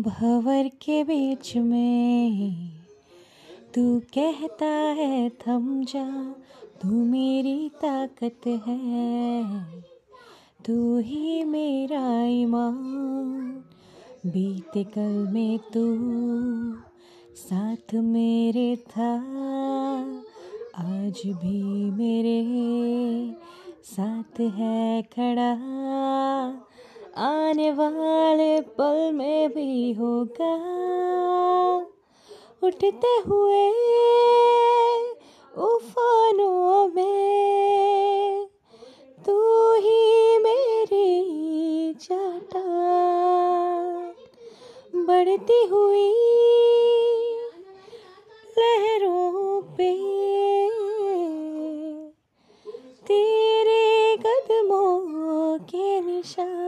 भवर के बीच में। तू कहता है, थम जा, तू मेरी ताकत है। तू ही मेरा ईमान, बीते कल में तू साथ मेरे था। आज भी मेरे साथ है खड़ा, आने वाले पल में भी होगा। उठते हुए उफानों में तू ही मेरी चाटा। बढ़ती हुई लहरों पे तेरे कदमों के निशान